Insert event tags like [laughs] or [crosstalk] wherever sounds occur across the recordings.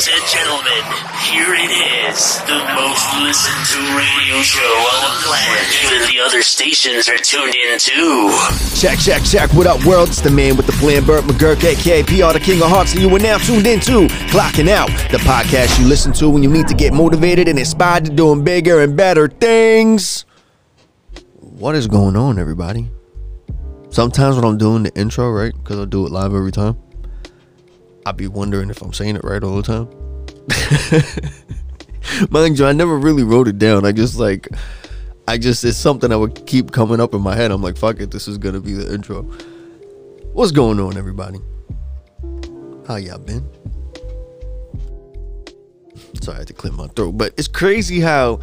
Ladies and gentlemen, here it is, the most listened to radio show on the planet. Even the other stations are tuned in too. Check, check, check. What up, world? It's the man with the plan, Burt McGurk, aka PR, the King of Hearts, and you are now tuned into Clocking Out, the podcast you listen to when you need to get motivated and inspired to doing bigger and better things. What is going on, everybody? Sometimes when I'm doing the intro, right, because I do it live every time, I'll be wondering if I'm saying it right all the time. [laughs] Mind you, I never really wrote it down. I just like, I just, it's something that would keep coming up in my head. I'm like, fuck it, this is gonna be the intro. What's going on, everybody? How y'all been? Sorry, I had to clear my throat. But it's crazy how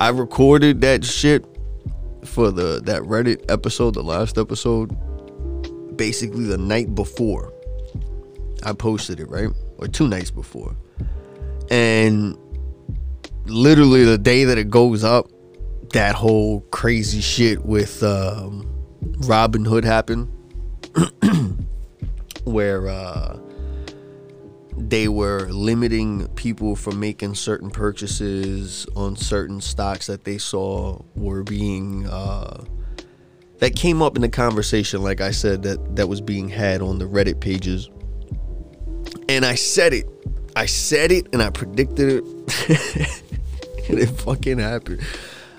I recorded that shit for the that Reddit episode, the last episode, basically the night before I posted it, right? Or two nights before. And literally the day that it goes up, that whole crazy shit with um, Robinhood happened. [clears throat] where uh, they were limiting people from making certain purchases on certain stocks that they saw were being uh, that came up in the conversation like i said that that was being had on the reddit pages and I said it. I said it and I predicted it. [laughs] and it fucking happened.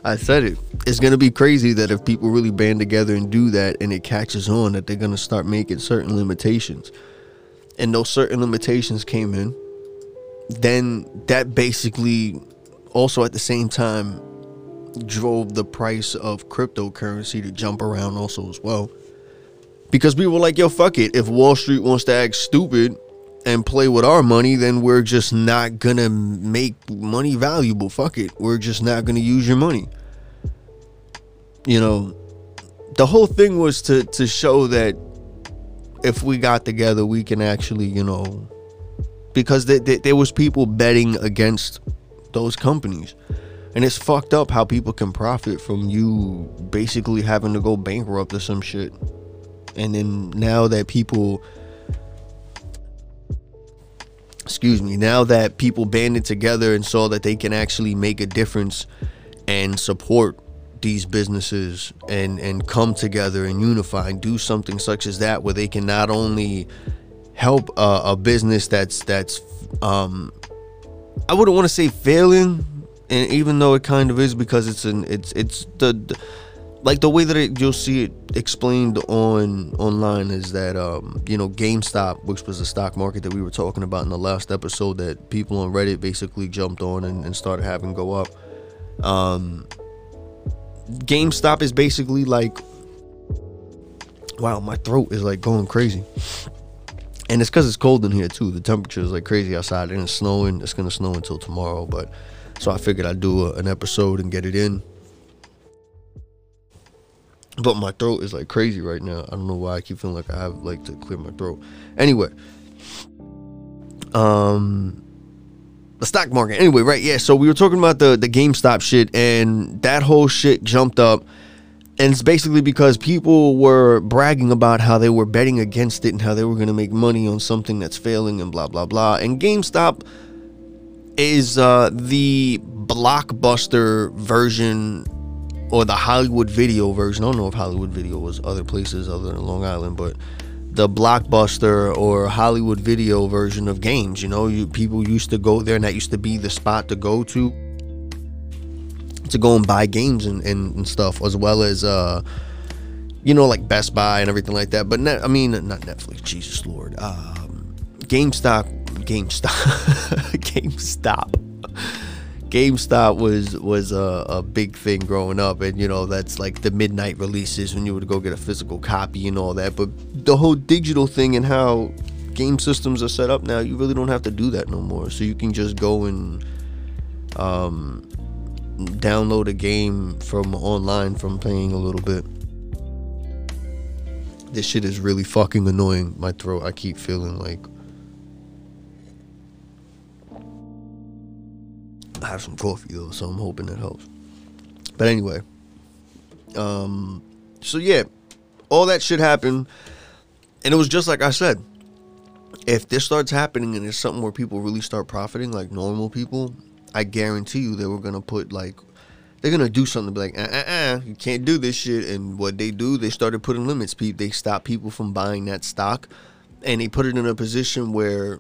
I said it. It's gonna be crazy that if people really band together and do that and it catches on that they're gonna start making certain limitations. And those certain limitations came in, then that basically also at the same time drove the price of cryptocurrency to jump around also as well. Because people were like, yo, fuck it. If Wall Street wants to act stupid and play with our money, then we're just not gonna make money valuable. Fuck it. We're just not gonna use your money. You know, the whole thing was to to show that if we got together, we can actually, you know, because there, there, there was people betting against those companies. And it's fucked up how people can profit from you basically having to go bankrupt or some shit. And then now that people excuse me, now that people banded together and saw that they can actually make a difference and support these businesses and and come together and unify and do something such as that where they can not only help a, a business that's that's um I wouldn't want to say failing and even though it kind of is because it's an it's it's the, the like the way that it, you'll see it explained on online is that um, you know GameStop, which was the stock market that we were talking about in the last episode, that people on Reddit basically jumped on and, and started having go up. Um, GameStop is basically like, wow, my throat is like going crazy, and it's because it's cold in here too. The temperature is like crazy outside, and it's snowing. It's gonna snow until tomorrow, but so I figured I'd do a, an episode and get it in but my throat is like crazy right now. I don't know why I keep feeling like I have like to clear my throat. Anyway, um, the stock market. Anyway, right? Yeah. So we were talking about the the GameStop shit, and that whole shit jumped up. And it's basically because people were bragging about how they were betting against it and how they were going to make money on something that's failing and blah blah blah. And GameStop is uh, the blockbuster version or the Hollywood Video version. I don't know if Hollywood Video was other places other than Long Island, but the blockbuster or Hollywood Video version of games. You know, you people used to go there, and that used to be the spot to go to to go and buy games and, and, and stuff, as well as uh, you know, like Best Buy and everything like that. But net, I mean, not Netflix. Jesus Lord, um, GameStop, GameStop, [laughs] GameStop. GameStop was was a, a, big thing growing up, and you know that's like the midnight releases when you would go get a physical copy and all that. But the whole digital thing and how game systems are set up now, you really don't have to do that no more. So you can just go and um, download a game from online from playing a little bit. This shit is really fucking annoying. My throat, I keep feeling like I have some coffee though, so I'm hoping it helps. But anyway, um, so yeah, all that shit happened, and it was just like I said. if this starts happening and it's something where people really start profiting, like normal people, I guarantee you they were gonna put like they're gonna do something to be like, uh, uh, uh, you can't do this shit. And what they do, they started putting limits. People, they stop people from buying that stock, and they put it in a position where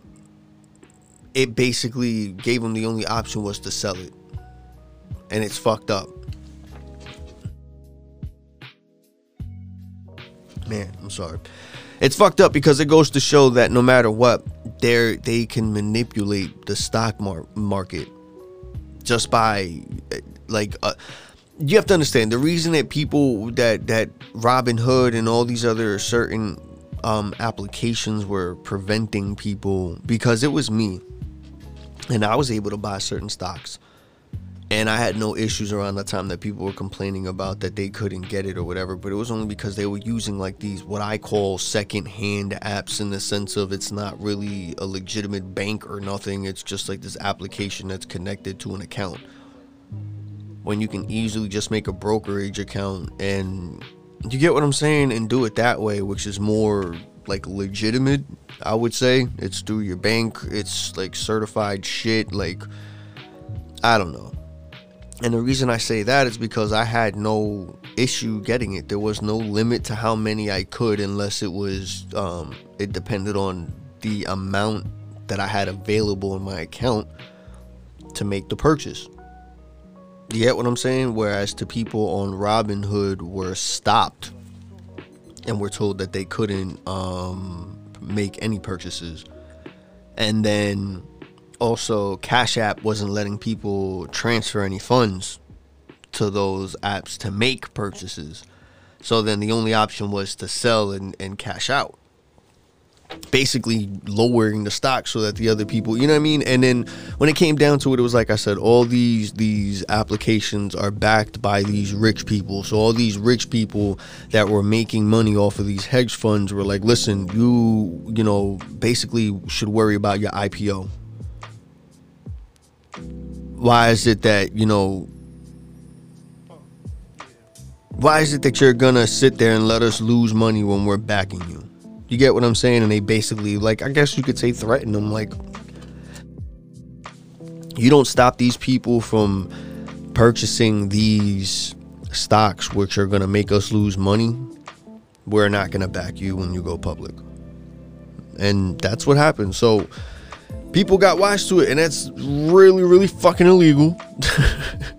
it basically gave them the only option was to sell it, and it's fucked up. Man, I'm sorry. It's fucked up because it goes to show that no matter what, they they can manipulate the stock mar- market just by like uh, you have to understand the reason that people that that Robinhood and all these other certain um, applications were preventing people because it was me and I was able to buy certain stocks and I had no issues around the time that people were complaining about that they couldn't get it or whatever. But it was only because they were using like these what I call second-hand apps in the sense of it's not really a legitimate bank or nothing. It's just like this application that's connected to an account. When you can easily just make a brokerage account and you get what I'm saying and do it that way, which is more like legitimate. I would say it's through your bank. It's like certified shit. Like I don't know. And the reason I say that is because I had no issue getting it. There was no limit to how many I could, unless it was, um, it depended on the amount that I had available in my account to make the purchase. You get what I'm saying? Whereas to people on Robinhood were stopped and were told that they couldn't um, make any purchases. And then also Cash App wasn't letting people transfer any funds to those apps to make purchases. So then the only option was to sell and, and cash out. Basically lowering the stock so that the other people, you know what I mean? And then when it came down to it, it was like I said, all these these applications are backed by these rich people. So all these rich people that were making money off of these hedge funds were like, listen, you you know, basically should worry about your IPO why is it that you know why is it that you're gonna sit there and let us lose money when we're backing you you get what i'm saying? And they basically like i guess you could say threaten them like you don't stop these people from purchasing these stocks which are gonna make us lose money. We're not gonna back you when you go public. And that's what happened. So people got wise to it, and that's really, really fucking illegal. [laughs]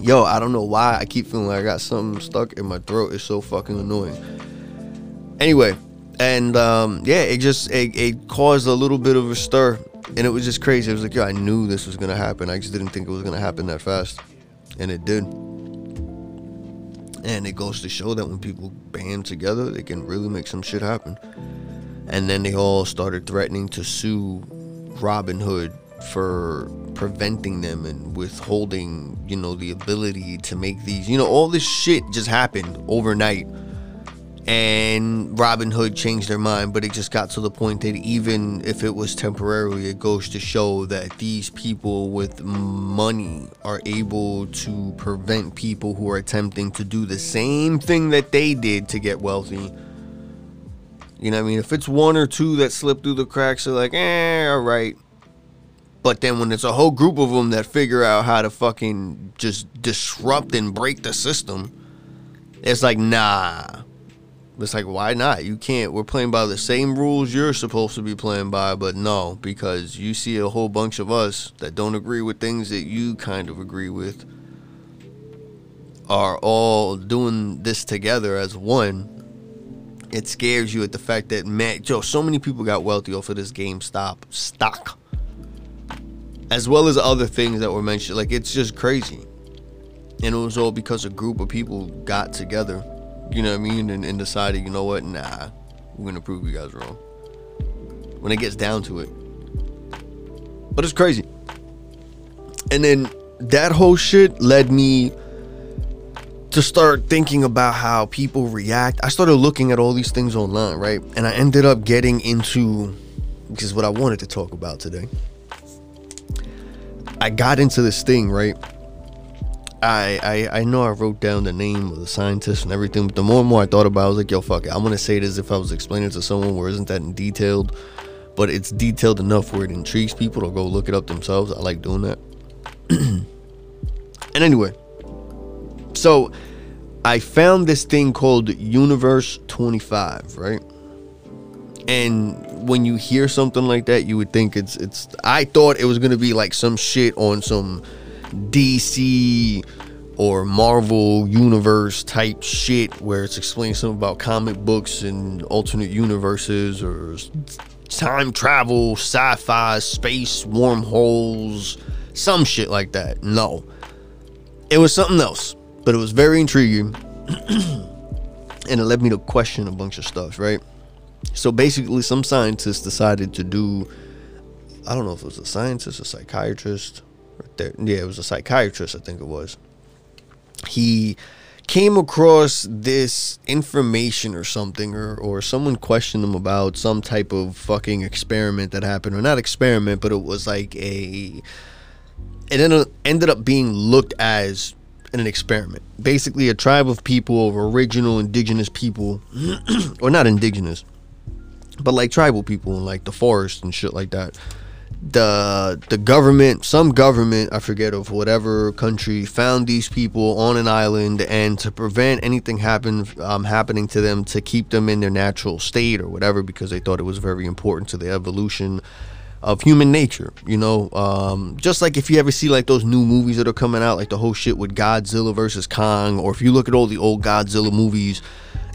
Yo, I don't know why I keep feeling like I got something stuck in my throat. It's so fucking annoying. Anyway, and um, yeah, it just it, it caused a little bit of a stir, and it was just crazy. It was like, yo, I knew this was gonna happen. I just didn't think it was gonna happen that fast, and it did. And it goes to show that when people band together, they can really make some shit happen and then they all started threatening to sue Robinhood for preventing them and withholding, you know, the ability to make these, you know, all this shit just happened overnight. And Robinhood changed their mind, but it just got to the point that even if it was temporarily, it goes to show that these people with money are able to prevent people who are attempting to do the same thing that they did to get wealthy you know what I mean? If it's one or two that slip through the cracks, they're like, eh, all right. But then when it's a whole group of them that figure out how to fucking just disrupt and break the system, it's like, nah. It's like, why not? You can't. We're playing by the same rules you're supposed to be playing by, but no, because you see a whole bunch of us that don't agree with things that you kind of agree with are all doing this together as one it scares you at the fact that man, Joe, so many people got wealthy off of this GameStop stock, as well as other things that were mentioned. Like it's just crazy, and it was all because a group of people got together, you know what I mean, and, and decided, you know what, nah, we're gonna prove you guys wrong. When it gets down to it, but it's crazy. And then that whole shit led me to start thinking about how people react. I started looking at all these things online, right? And I ended up getting into which is what I wanted to talk about today. I got into this thing, right? I, I I know I wrote down the name of the scientist and everything, but the more and more I thought about it, I was like, yo, fuck it. I'm gonna say it as if I was explaining it to someone where isn't that in detailed, but it's detailed enough where it intrigues people to go look it up themselves. I like doing that. [clears throat] and anyway, so I found this thing called Universe 25, right? And when you hear something like that, you would think it's it's I thought it was gonna be like some shit on some DC or Marvel universe type shit where it's explaining something about comic books and alternate universes or time travel, sci-fi, space, wormholes, some shit like that. No. It was something else, but it was very intriguing. [clears throat] and it led me to question a bunch of stuff, right? So basically some scientists decided to do I don't know if it was a scientist, a psychiatrist. Yeah, it was a psychiatrist, I think it was. He came across this information or something, or, or someone questioned him about some type of fucking experiment that happened, or not experiment, but it was like a. It ended, ended up being looked as an experiment. Basically, a tribe of people, of original indigenous people, [clears throat] or not indigenous, but like tribal people and like the forest and shit like that the the government, some government, I forget of whatever country, found these people on an island, and to prevent anything happen um, happening to them, to keep them in their natural state or whatever, because they thought it was very important to the evolution of human nature. You know, um, just like if you ever see like those new movies that are coming out, like the whole shit with Godzilla versus Kong, or if you look at all the old Godzilla movies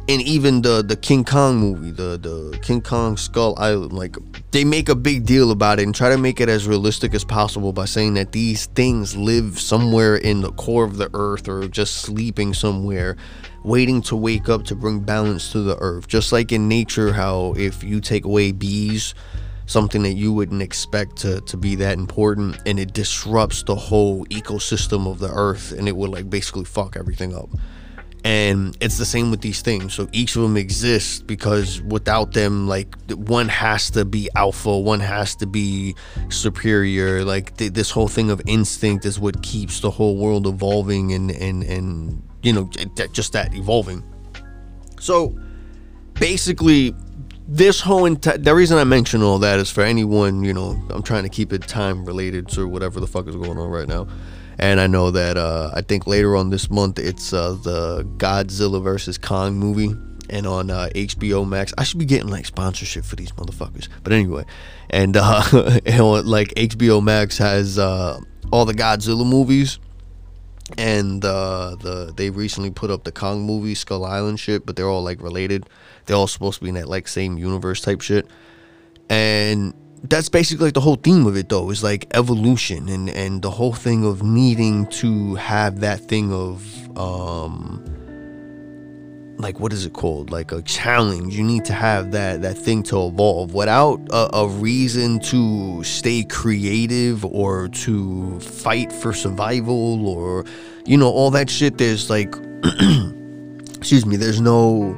and even the the King Kong movie, the the King Kong Skull Island, like they make a big deal about it and try to make it as realistic as possible by saying that these things live somewhere in the core of the earth or just sleeping somewhere, waiting to wake up to bring balance to the earth. Just like in nature, how if you take away bees, something that you wouldn't expect to, to be that important and it disrupts the whole ecosystem of the earth and it would like basically fuck everything up and it's the same with these things. So each of them exists because without them like one has to be alpha one has to be superior. Like th- this whole thing of instinct is what keeps the whole world evolving and and and you know just that evolving. So basically this whole entire the reason i mention all that is for anyone you know i'm trying to keep it time related to whatever the fuck is going on right now and I know that uh, I think later on this month it's uh, the Godzilla versus Kong movie, and on uh, HBO Max. I should be getting like sponsorship for these motherfuckers, but anyway, and, uh, [laughs] and like HBO Max has uh, all the Godzilla movies, and uh, the they recently put up the Kong movie, Skull Island shit, but they're all like related. They're all supposed to be in that like same universe type shit, and that's basically like the whole theme of it though is like evolution and and the whole thing of needing to have that thing of um like what is it called? Like a challenge. You need to have that that thing to evolve without a, a reason to stay creative or to fight for survival or you know all that shit. There's like [clears throat] excuse me there's no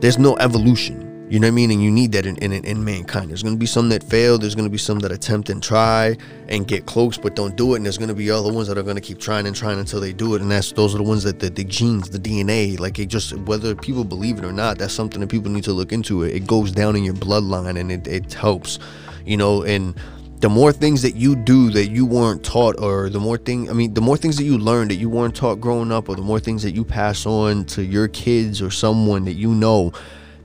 there's no evolution you know what I mean? And you need that in, in, in mankind. There's going to be some that fail. There's going to be some that attempt and try and get close but don't do it. And there's going to be other ones that are going to keep trying and trying until they do it. And that's those are the ones that the, the genes, the DNA, like it just, whether people believe it or not, that's something that people need to look into. It, it goes down in your bloodline and it, it helps, you know, and the more things that you do that you weren't taught or the more thing i mean the more things that you learn that you weren't taught growing up or the more things that you pass on to your kids or someone that you know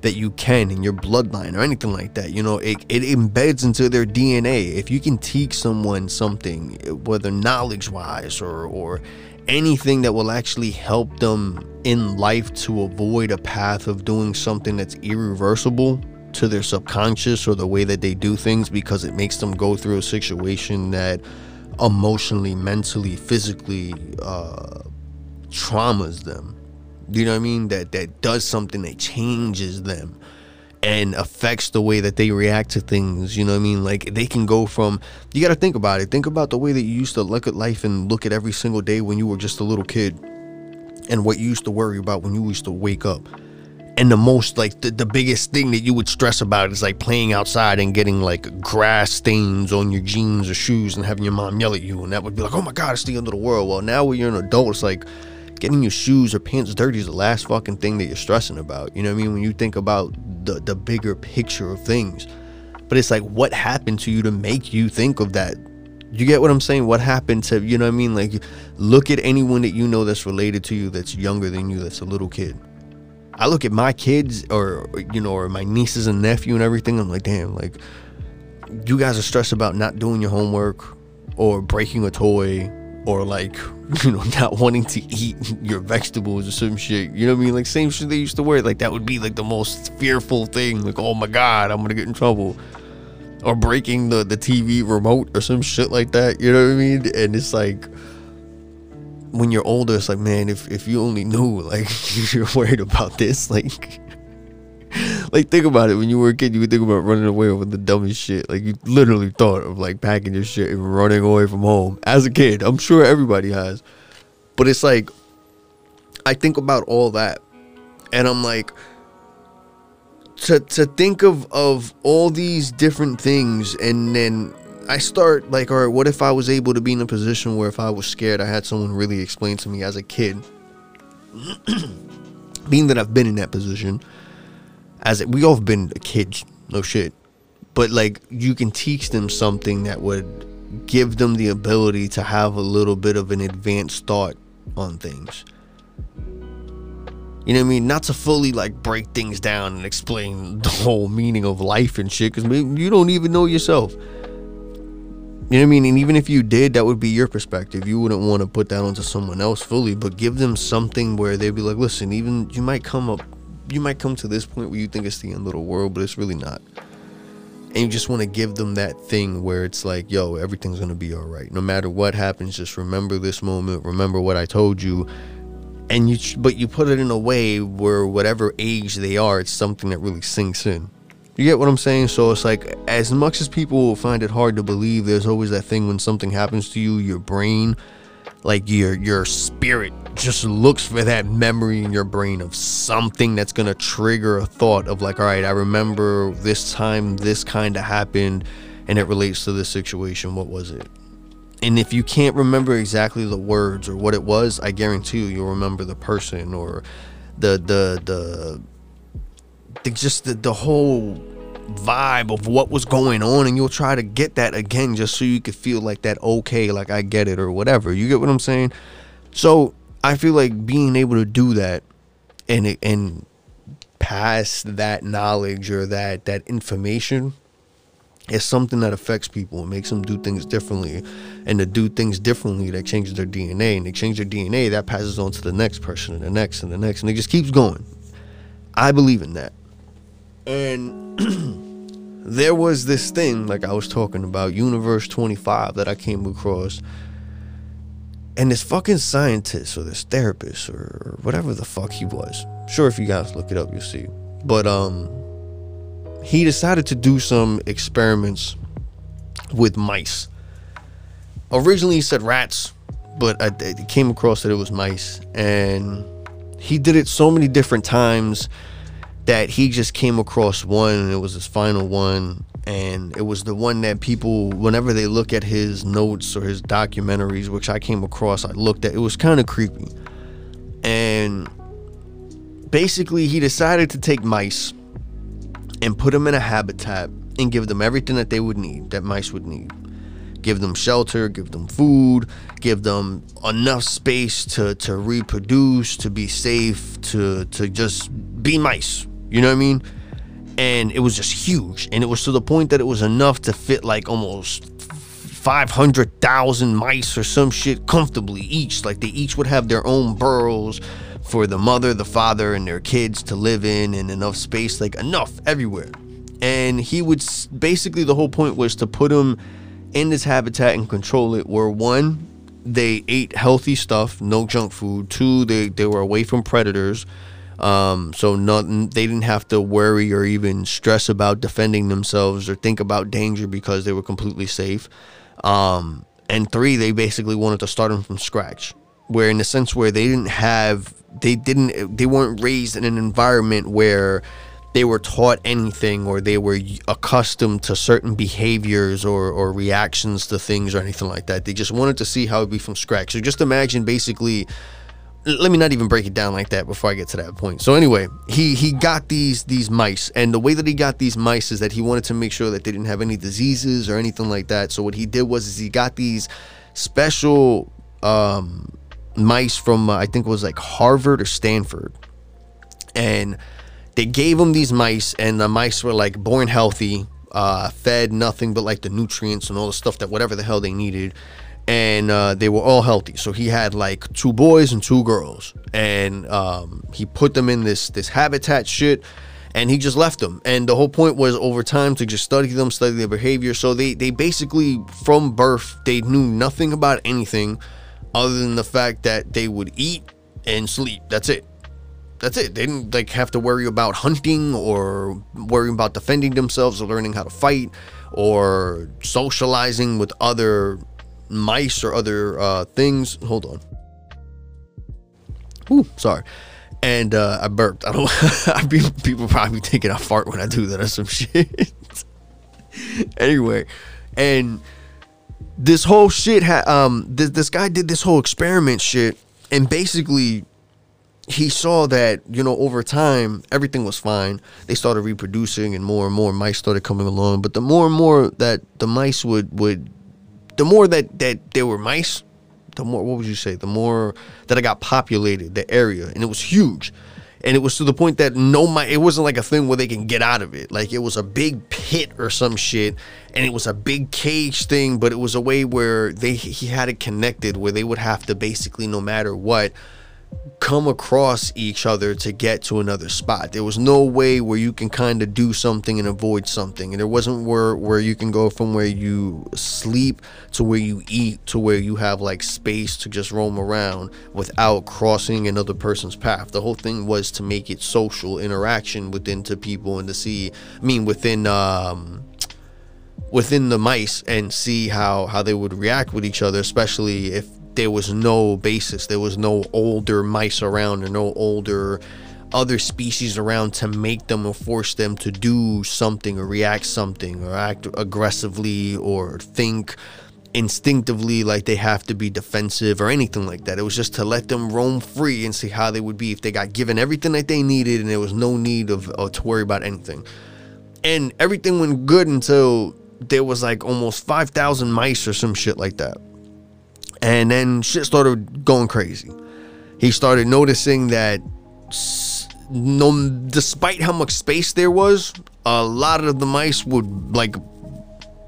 that you can in your bloodline or anything like that. You know, it, it embeds into their DNA. If you can teach someone something, whether knowledge wise or, or anything that will actually help them in life to avoid a path of doing something that's irreversible to their subconscious or the way that they do things because it makes them go through a situation that emotionally, mentally, physically uh, traumas them you know what I mean? That that does something that changes them and affects the way that they react to things. You know what I mean? Like they can go from you got to think about it. Think about the way that you used to look at life and look at every single day when you were just a little kid, and what you used to worry about when you used to wake up. and the most like the, the biggest thing that you would stress about is like playing outside and getting like grass stains on your jeans or shoes and having your mom yell at you and that would be like oh my god it's the end of the world well now when you're an adult it's like getting your shoes or pants dirty is the last fucking thing that you're stressing about. You know what i mean? When you think about the the bigger picture of things. But it's like what happened to you to make you think of that? You get what i'm saying? What happened to you know what i mean? Like look at anyone that you know that's related to you that's younger than you that's a little kid. I look at my kids or you know or my nieces and nephew and everything. I'm like, damn, like you guys are stressed about not doing your homework or breaking a toy or like [laughs] you know not wanting to eat your vegetables or some shit. You know what I mean? Like same shit they used to wear. Like that would be like the most fearful thing. Like oh my god, I'm gonna get in trouble. Or breaking the the TV remote or some shit like that. You know what I mean? And it's like when you're older, it's like, man, if, if you only knew, like, [laughs] you're worried about this, like, like think about it. When you were a kid, you would think about running away over the dumbest shit. Like, you literally thought of like packing your shit and running away from home as a kid. I'm sure everybody has, but it's like, I think about all that, and I'm like, to to think of of all these different things, and then I start like, all right, what if I was able to be in a position where if I was scared, I had someone really explain to me as a kid. [clears throat] Being that I've been in that position, as we all have been kids, no shit, but like you can teach them something that would give them the ability to have a little bit of an advanced thought on things. You know what I mean? Not to fully like break things down and explain [laughs] the whole meaning of life and shit, because you don't even know yourself. You know what I mean? And even if you did, that would be your perspective. You wouldn't want to put that onto someone else fully, but give them something where they'd be like, listen, even you might come up, you might come to this point where you think it's the end of the world, but it's really not. And you just want to give them that thing where it's like, yo, everything's going to be all right. No matter what happens, just remember this moment, remember what I told you. And you, but you put it in a way where whatever age they are, it's something that really sinks in. You get what I'm saying? So it's like, as much as people find it hard to believe, there's always that thing when something happens to you, your brain, like your your spirit, just looks for that memory in your brain of something that's gonna trigger a thought of like, all right, I remember this time this kind of happened, and it relates to this situation. What was it? And if you can't remember exactly the words or what it was, I guarantee you, you'll remember the person or the the the the, just the, the whole vibe of what was going on and you'll try to get that again just so you could feel like that okay like i get it or whatever you get what i'm saying so i feel like being able to do that and and pass that knowledge or that that information is something that affects people. And makes them do things differently. And to do things differently that changes their dna and they change their dna that passes on to the next person and the next and the next. And it just keeps going. I believe in that. And [clears throat] there was this thing, like I was talking about, Universe 25, that I came across. And this fucking scientist or this therapist or whatever the fuck he was. Sure, if you guys look it up, you'll see. But um he decided to do some experiments with mice. Originally he said rats, but I, I came across that it was mice. And he did it so many different times that he just came across one and it was his final one and it was the one that people whenever they look at his notes or his documentaries which i came across i looked at it was kind of creepy. And basically he decided to take mice and put them in a habitat and give them everything that they would need that mice would need. Give them shelter give them food give them enough space to to reproduce to be safe to to just be mice. You know what I mean? And it was just huge. And it was to the point that it was enough to fit like almost 500,000 mice or some shit comfortably each. Like they each would have their own burrows for the mother, the father, and their kids to live in, and enough space, like enough everywhere. And he would basically, the whole point was to put them in this habitat and control it. Where one, they ate healthy stuff, no junk food. Two, they, they were away from predators. Um, so nothing, they didn't have to worry or even stress about defending themselves or think about danger because they were completely safe. Um, and three, they basically wanted to start them from scratch, where in the sense where they didn't have they didn't they weren't raised in an environment where they were taught anything or they were accustomed to certain behaviors or, or reactions to things or anything like that. They just wanted to see how it'd be from scratch. So just imagine basically let me not even break it down like that before I get to that point. So anyway, he he got these these mice, and the way that he got these mice is that he wanted to make sure that they didn't have any diseases or anything like that. So what he did was is he got these special um, mice from uh, I think it was like Harvard or Stanford, and they gave him these mice, and the mice were like born healthy, uh, fed nothing but like the nutrients and all the stuff that whatever the hell they needed and uh, they were all healthy. So he had like two boys and two girls, and um, he put them in this this habitat shit, and he just left them. And the whole point was over time to just study them, study their behavior. So they they basically from birth they knew nothing about anything other than the fact that they would eat and sleep. That's it. That's it. They didn't like have to worry about hunting or worrying about defending themselves or learning how to fight or socializing with other mice or other uh, things. Hold on. Ooh, sorry. And uh, I burped. I don't. [laughs] I people probably thinking I fart when I do that or some [laughs] shit. anyway, and this whole shit had um this this guy did this whole experiment shit, and basically he saw that you know over time everything was fine they started reproducing and more and more mice started coming along but the more and more that the mice would would the more that that there were mice, the more what would you say? The more that I got populated the area, and it was huge. And it was to the point that no mice. It wasn't like a thing where they can get out of it. Like it was a big pit or some shit, and it was a big cage thing. But it was a way where they he had it connected where they would have to basically, no matter what, come across each other to get to another spot. There was no way where you can kind of do something and avoid something. And there wasn't where where you can go from where you sleep to where you eat to where you have like space to just roam around without crossing another person's path. The whole thing was to make it social interaction within to people and to see I mean within um within the mice and see how how they would react with each other especially if there was no basis. There was no older mice around or no older other species around to make them or force them to do something or react something or act aggressively or think instinctively like they have to be defensive or anything like that. It was just to let them roam free and see how they would be if they got given everything that they needed and there was no need of, of to worry about anything. And everything went good until there was like almost 5,000 mice or some shit like that. And then shit started going crazy. He started noticing that no despite how much space there was, a lot of the mice would like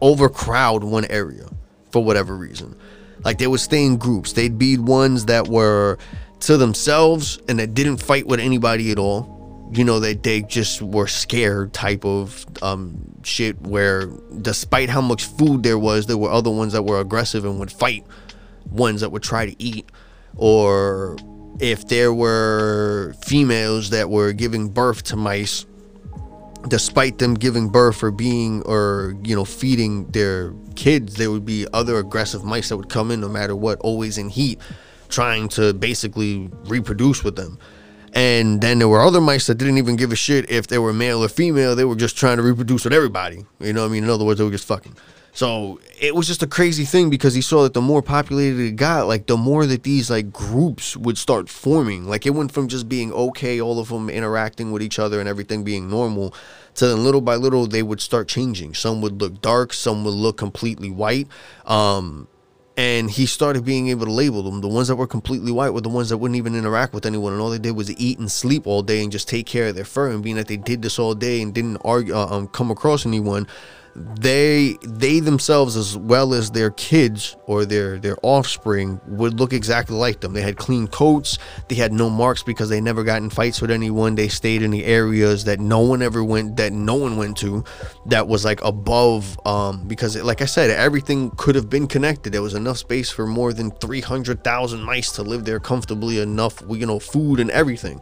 overcrowd one area for whatever reason. Like they would stay in groups. They'd be ones that were to themselves and that didn't fight with anybody at all. You know, that they, just were scared type of um, shit where despite how much food there was, there were other ones that were aggressive and would fight ones that would try to eat or if there were females that were giving birth to mice despite them giving birth or being or you know feeding their kids there would be other aggressive mice that would come in no matter what always in heat trying to basically reproduce with them. And then there were other mice that didn't even give a shit if they were male or female. They were just trying to reproduce with everybody. You know what i mean? In other words they were just fucking so it was just a crazy thing because he saw that the more populated it got, like the more that these like groups would start forming. Like it went from just being okay, all of them interacting with each other and everything being normal, to then little by little they would start changing. Some would look dark, some would look completely white. Um, and he started being able to label them. The ones that were completely white were the ones that wouldn't even interact with anyone, and all they did was eat and sleep all day and just take care of their fur. And being that they did this all day and didn't argue, uh, um, come across anyone, they they themselves as well as their kids or their their offspring would look exactly like them. They had clean coats. They had no marks because they never got in fights with anyone. They stayed in the areas that no one ever went that no one went to that was like above um because like i said everything could have been connected. There was enough space for more than 300,000 mice to live there comfortably enough you know food and everything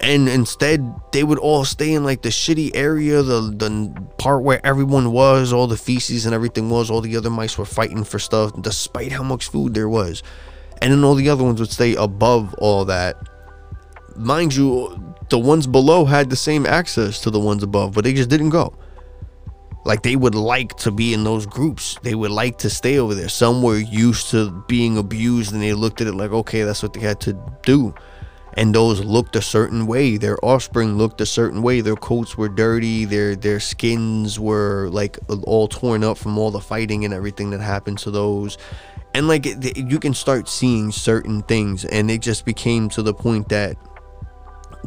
and instead they would all stay in like the shitty area the the part where everyone was all the feces and everything was all the other mice were fighting for stuff despite how much food there was and then all the other ones would stay above all that mind you, the ones below had the same access to the ones above, but they just didn't go. Like they would like to be in those groups. They would like to stay over there. Some were used to being abused and they looked at it like, okay, that's what they had to do. And those looked a certain way. Their offspring looked a certain way. Their coats were dirty. Their their skins were like all torn up from all the fighting and everything that happened to those and like you can start seeing certain things and it just became to the point that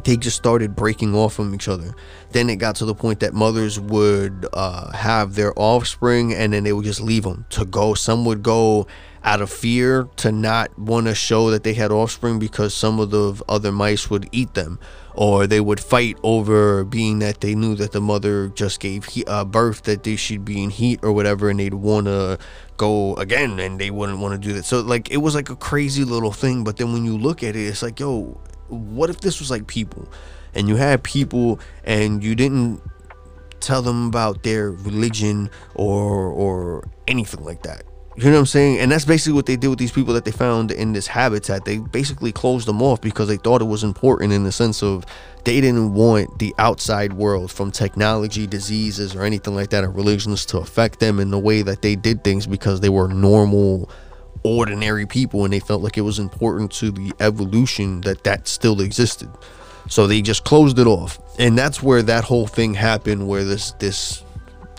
they just started breaking off from each other then it got to the point that mothers would uh, have their offspring and then they would just leave them to go some would go out of fear to not want to show that they had offspring because some of the other mice would eat them. Or they would fight over being that they knew that the mother just gave he- uh, birth that they should be in heat or whatever and they'd want to go again and they wouldn't want to do that. So like it was like a crazy little thing but then when you look at it it's like yo what if this was like people? And you had people and you didn't tell them about their religion or or anything like that you know what I'm saying? And that's basically what they did with these people that they found in this habitat. They basically closed them off because they thought it was important in the sense of they didn't want the outside world from technology, diseases, or anything like that, or religions to affect them in the way that they did things because they were normal, ordinary people and they felt like it was important to the evolution that that still existed. So they just closed it off. And that's where that whole thing happened where this this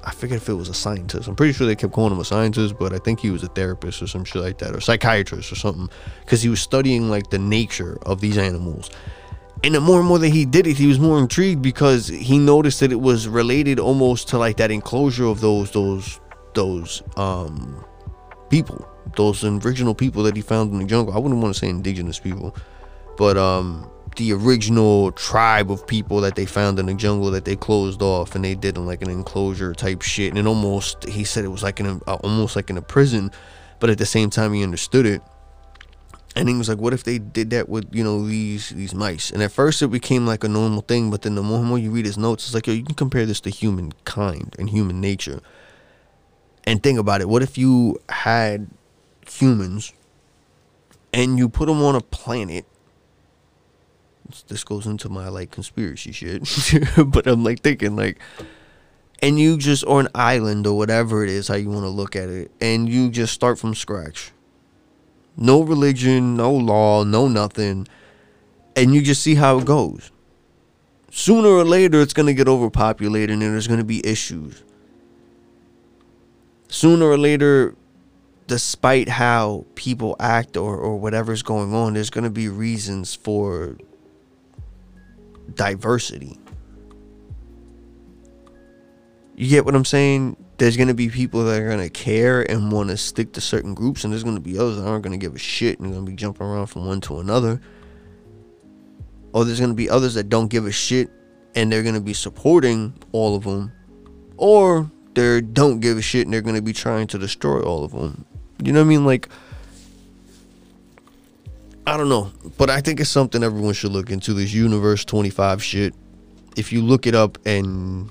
I forget if it was a scientist. I'm pretty sure they kept calling him a scientist, but I think he was a therapist or some shit like that, or psychiatrist or something, because he was studying like the nature of these animals. And the more and more that he did it, he was more intrigued because he noticed that it was related almost to like that enclosure of those those those um people, those original people that he found in the jungle. I wouldn't want to say indigenous people, but um the original tribe of people that they found in the jungle that they closed off and they did in like an enclosure type shit. And it almost he said it was like in a, uh, almost like in a prison but at the same time he understood it. And he was like what if they did that with you know these these mice? And at first it became like a normal thing but then the more and more you read his notes it's like yo you can compare this to humankind and human nature. And think about it what if you had humans and you put them on a planet this goes into my like conspiracy shit. [laughs] But i'm like thinking like and you just or an island or whatever it is how you want to look at it and you just start from scratch. No religion no law no nothing and you just see how it goes. Sooner or later it's going to get overpopulated and there's going to be issues. Sooner or later despite how people act or, or whatever's going on there's going to be reasons for diversity. You get what I'm saying? There's gonna be people that are gonna care and want to stick to certain groups, and there's gonna be others that aren't gonna give a shit and gonna be jumping around from one to another. Or there's gonna be others that don't give a shit and they're gonna be supporting all of them, or they don't give a shit and they're gonna be trying to destroy all of them. You know what I mean? Like I don't know, but I think it's something everyone should look into. This Universe 25 shit. If you look it up and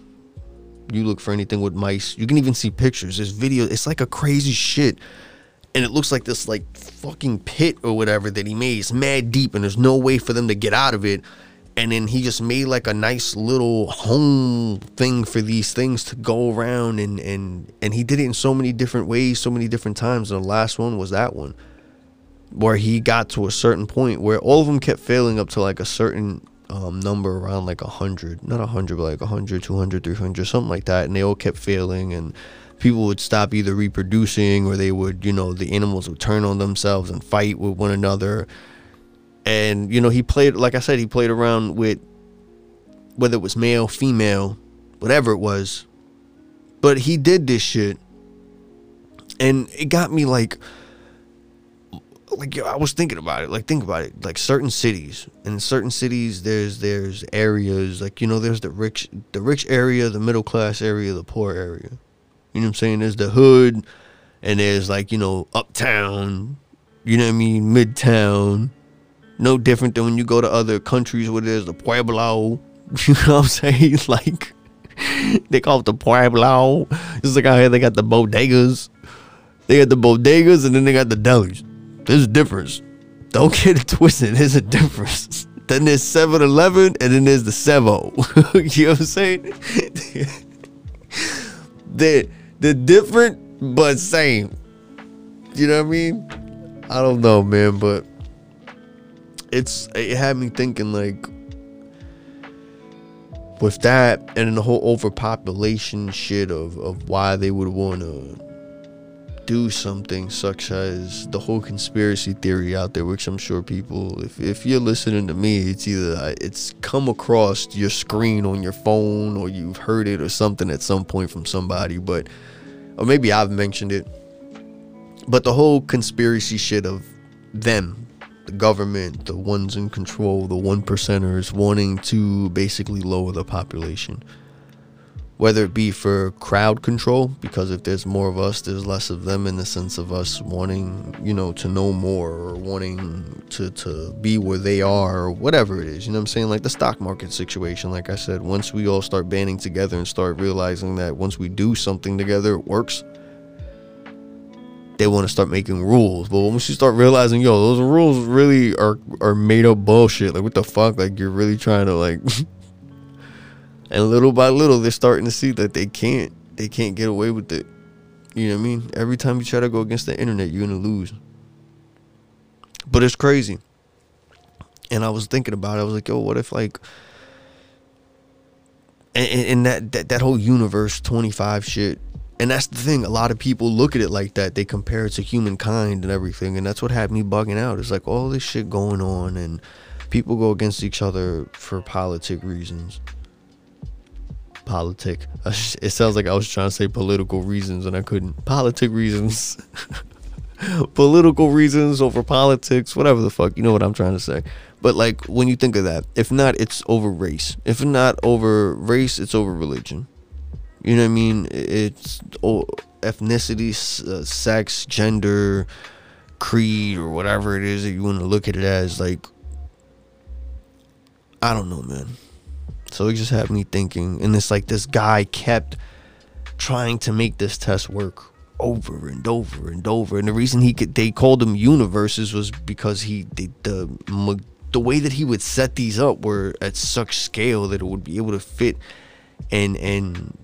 you look for anything with mice, you can even see pictures. There's video. It's like a crazy shit. And it looks like this like fucking pit or whatever that he made. It's mad deep and there's no way for them to get out of it. And then he just made like a nice little home thing for these things to go around and and and he did it in so many different ways, so many different times. And the last one was that one where he got to a certain point where all of them kept failing up to like a certain um, number around like 100 not 100 but like 100 200 300 something like that and they all kept failing and people would stop either reproducing or they would you know the animals would turn on themselves and fight with one another. And you know he played like i said he played around with whether it was male female whatever it was. But he did this shit and it got me like like yo, I was thinking about it. Like think about it. Like certain cities, in certain cities, there's there's areas like you know there's the rich the rich area, the middle class area, the poor area. You know what I'm saying? There's the hood, and there's like you know uptown. You know what I mean? Midtown. No different than when you go to other countries where there's the pueblo. [laughs] You know what I'm saying? [laughs] Like they call it the pueblo. It's like out here they got the bodegas. They got the bodegas and then they got the delis. There's a difference. Don't [laughs] get it twisted. There's a difference. Then there's 7-Eleven, and then there's the Sevo. [laughs] you know what I'm saying? [laughs] they're, they're different, but same. You know what I mean? I don't know, man, but it's it had me thinking like with that and the whole overpopulation shit of, of why they would want to do something such as the whole conspiracy theory out there which i'm sure people if, if you're listening to me it's either uh, it's come across your screen on your phone or you've heard it or something at some point from somebody but or maybe i've mentioned it but the whole conspiracy shit of them the government, the ones in control, the one percenters wanting to basically lower the population. Whether it be for crowd control, because if there's more of us, there's less of them in the sense of us wanting, you know, to know more or wanting to, to be where they are or whatever it is. You know what I'm saying? Like the stock market situation, like I said, once we all start banding together and start realizing that once we do something together, it works they want to start making rules. But once you start realizing, yo, those rules really are are made up bullshit. Like what the fuck? Like you're really trying to like [laughs] and little by little they're starting to see that they can't they can't get away with it. You know what I mean? Every time you try to go against the internet, you're gonna lose. But it's crazy. And I was thinking about it, I was like, yo, what if like and, and that, that that whole universe 25 shit and that's the thing a lot of people look at it like that they compare it to humankind and everything and that's what had me bugging out it's like all this shit going on and people go against each other for politic reasons politic it sounds like i was trying to say political reasons and i couldn't politic reasons [laughs] political reasons over politics whatever the fuck you know what i'm trying to say but like when you think of that if not it's over race if not over race it's over religion you know what I mean? It's oh, ethnicity, uh, sex, gender, creed, or whatever it is that you want to look at it as. Like, I don't know, man. So it just had me thinking. And it's like this guy kept trying to make this test work over and over and over. And the reason he could, they called them universes was because he, the, the, the way that he would set these up were at such scale that it would be able to fit and, and,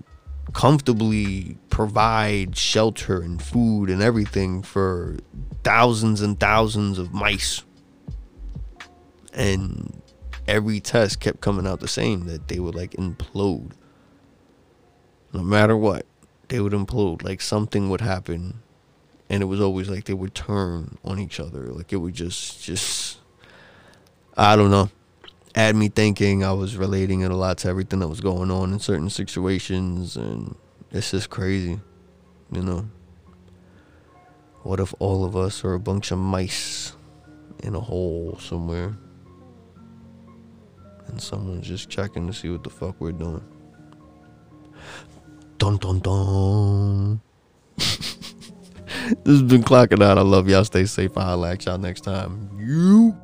comfortably provide shelter and food and everything for thousands and thousands of mice. And every test kept coming out the same that they would like implode. No matter what, they would implode. Like something would happen. And it was always like they would turn on each other. Like it would just, just, I don't know had me thinking. I was relating it a lot to everything that was going on in certain situations, and it's just crazy, you know. What if all of us are a bunch of mice in a hole somewhere? And someone's just checking to see what the fuck we're doing. Dun dun dun. [laughs] this has been clocking out. I love y'all. Stay safe. I'll y'all next time. You.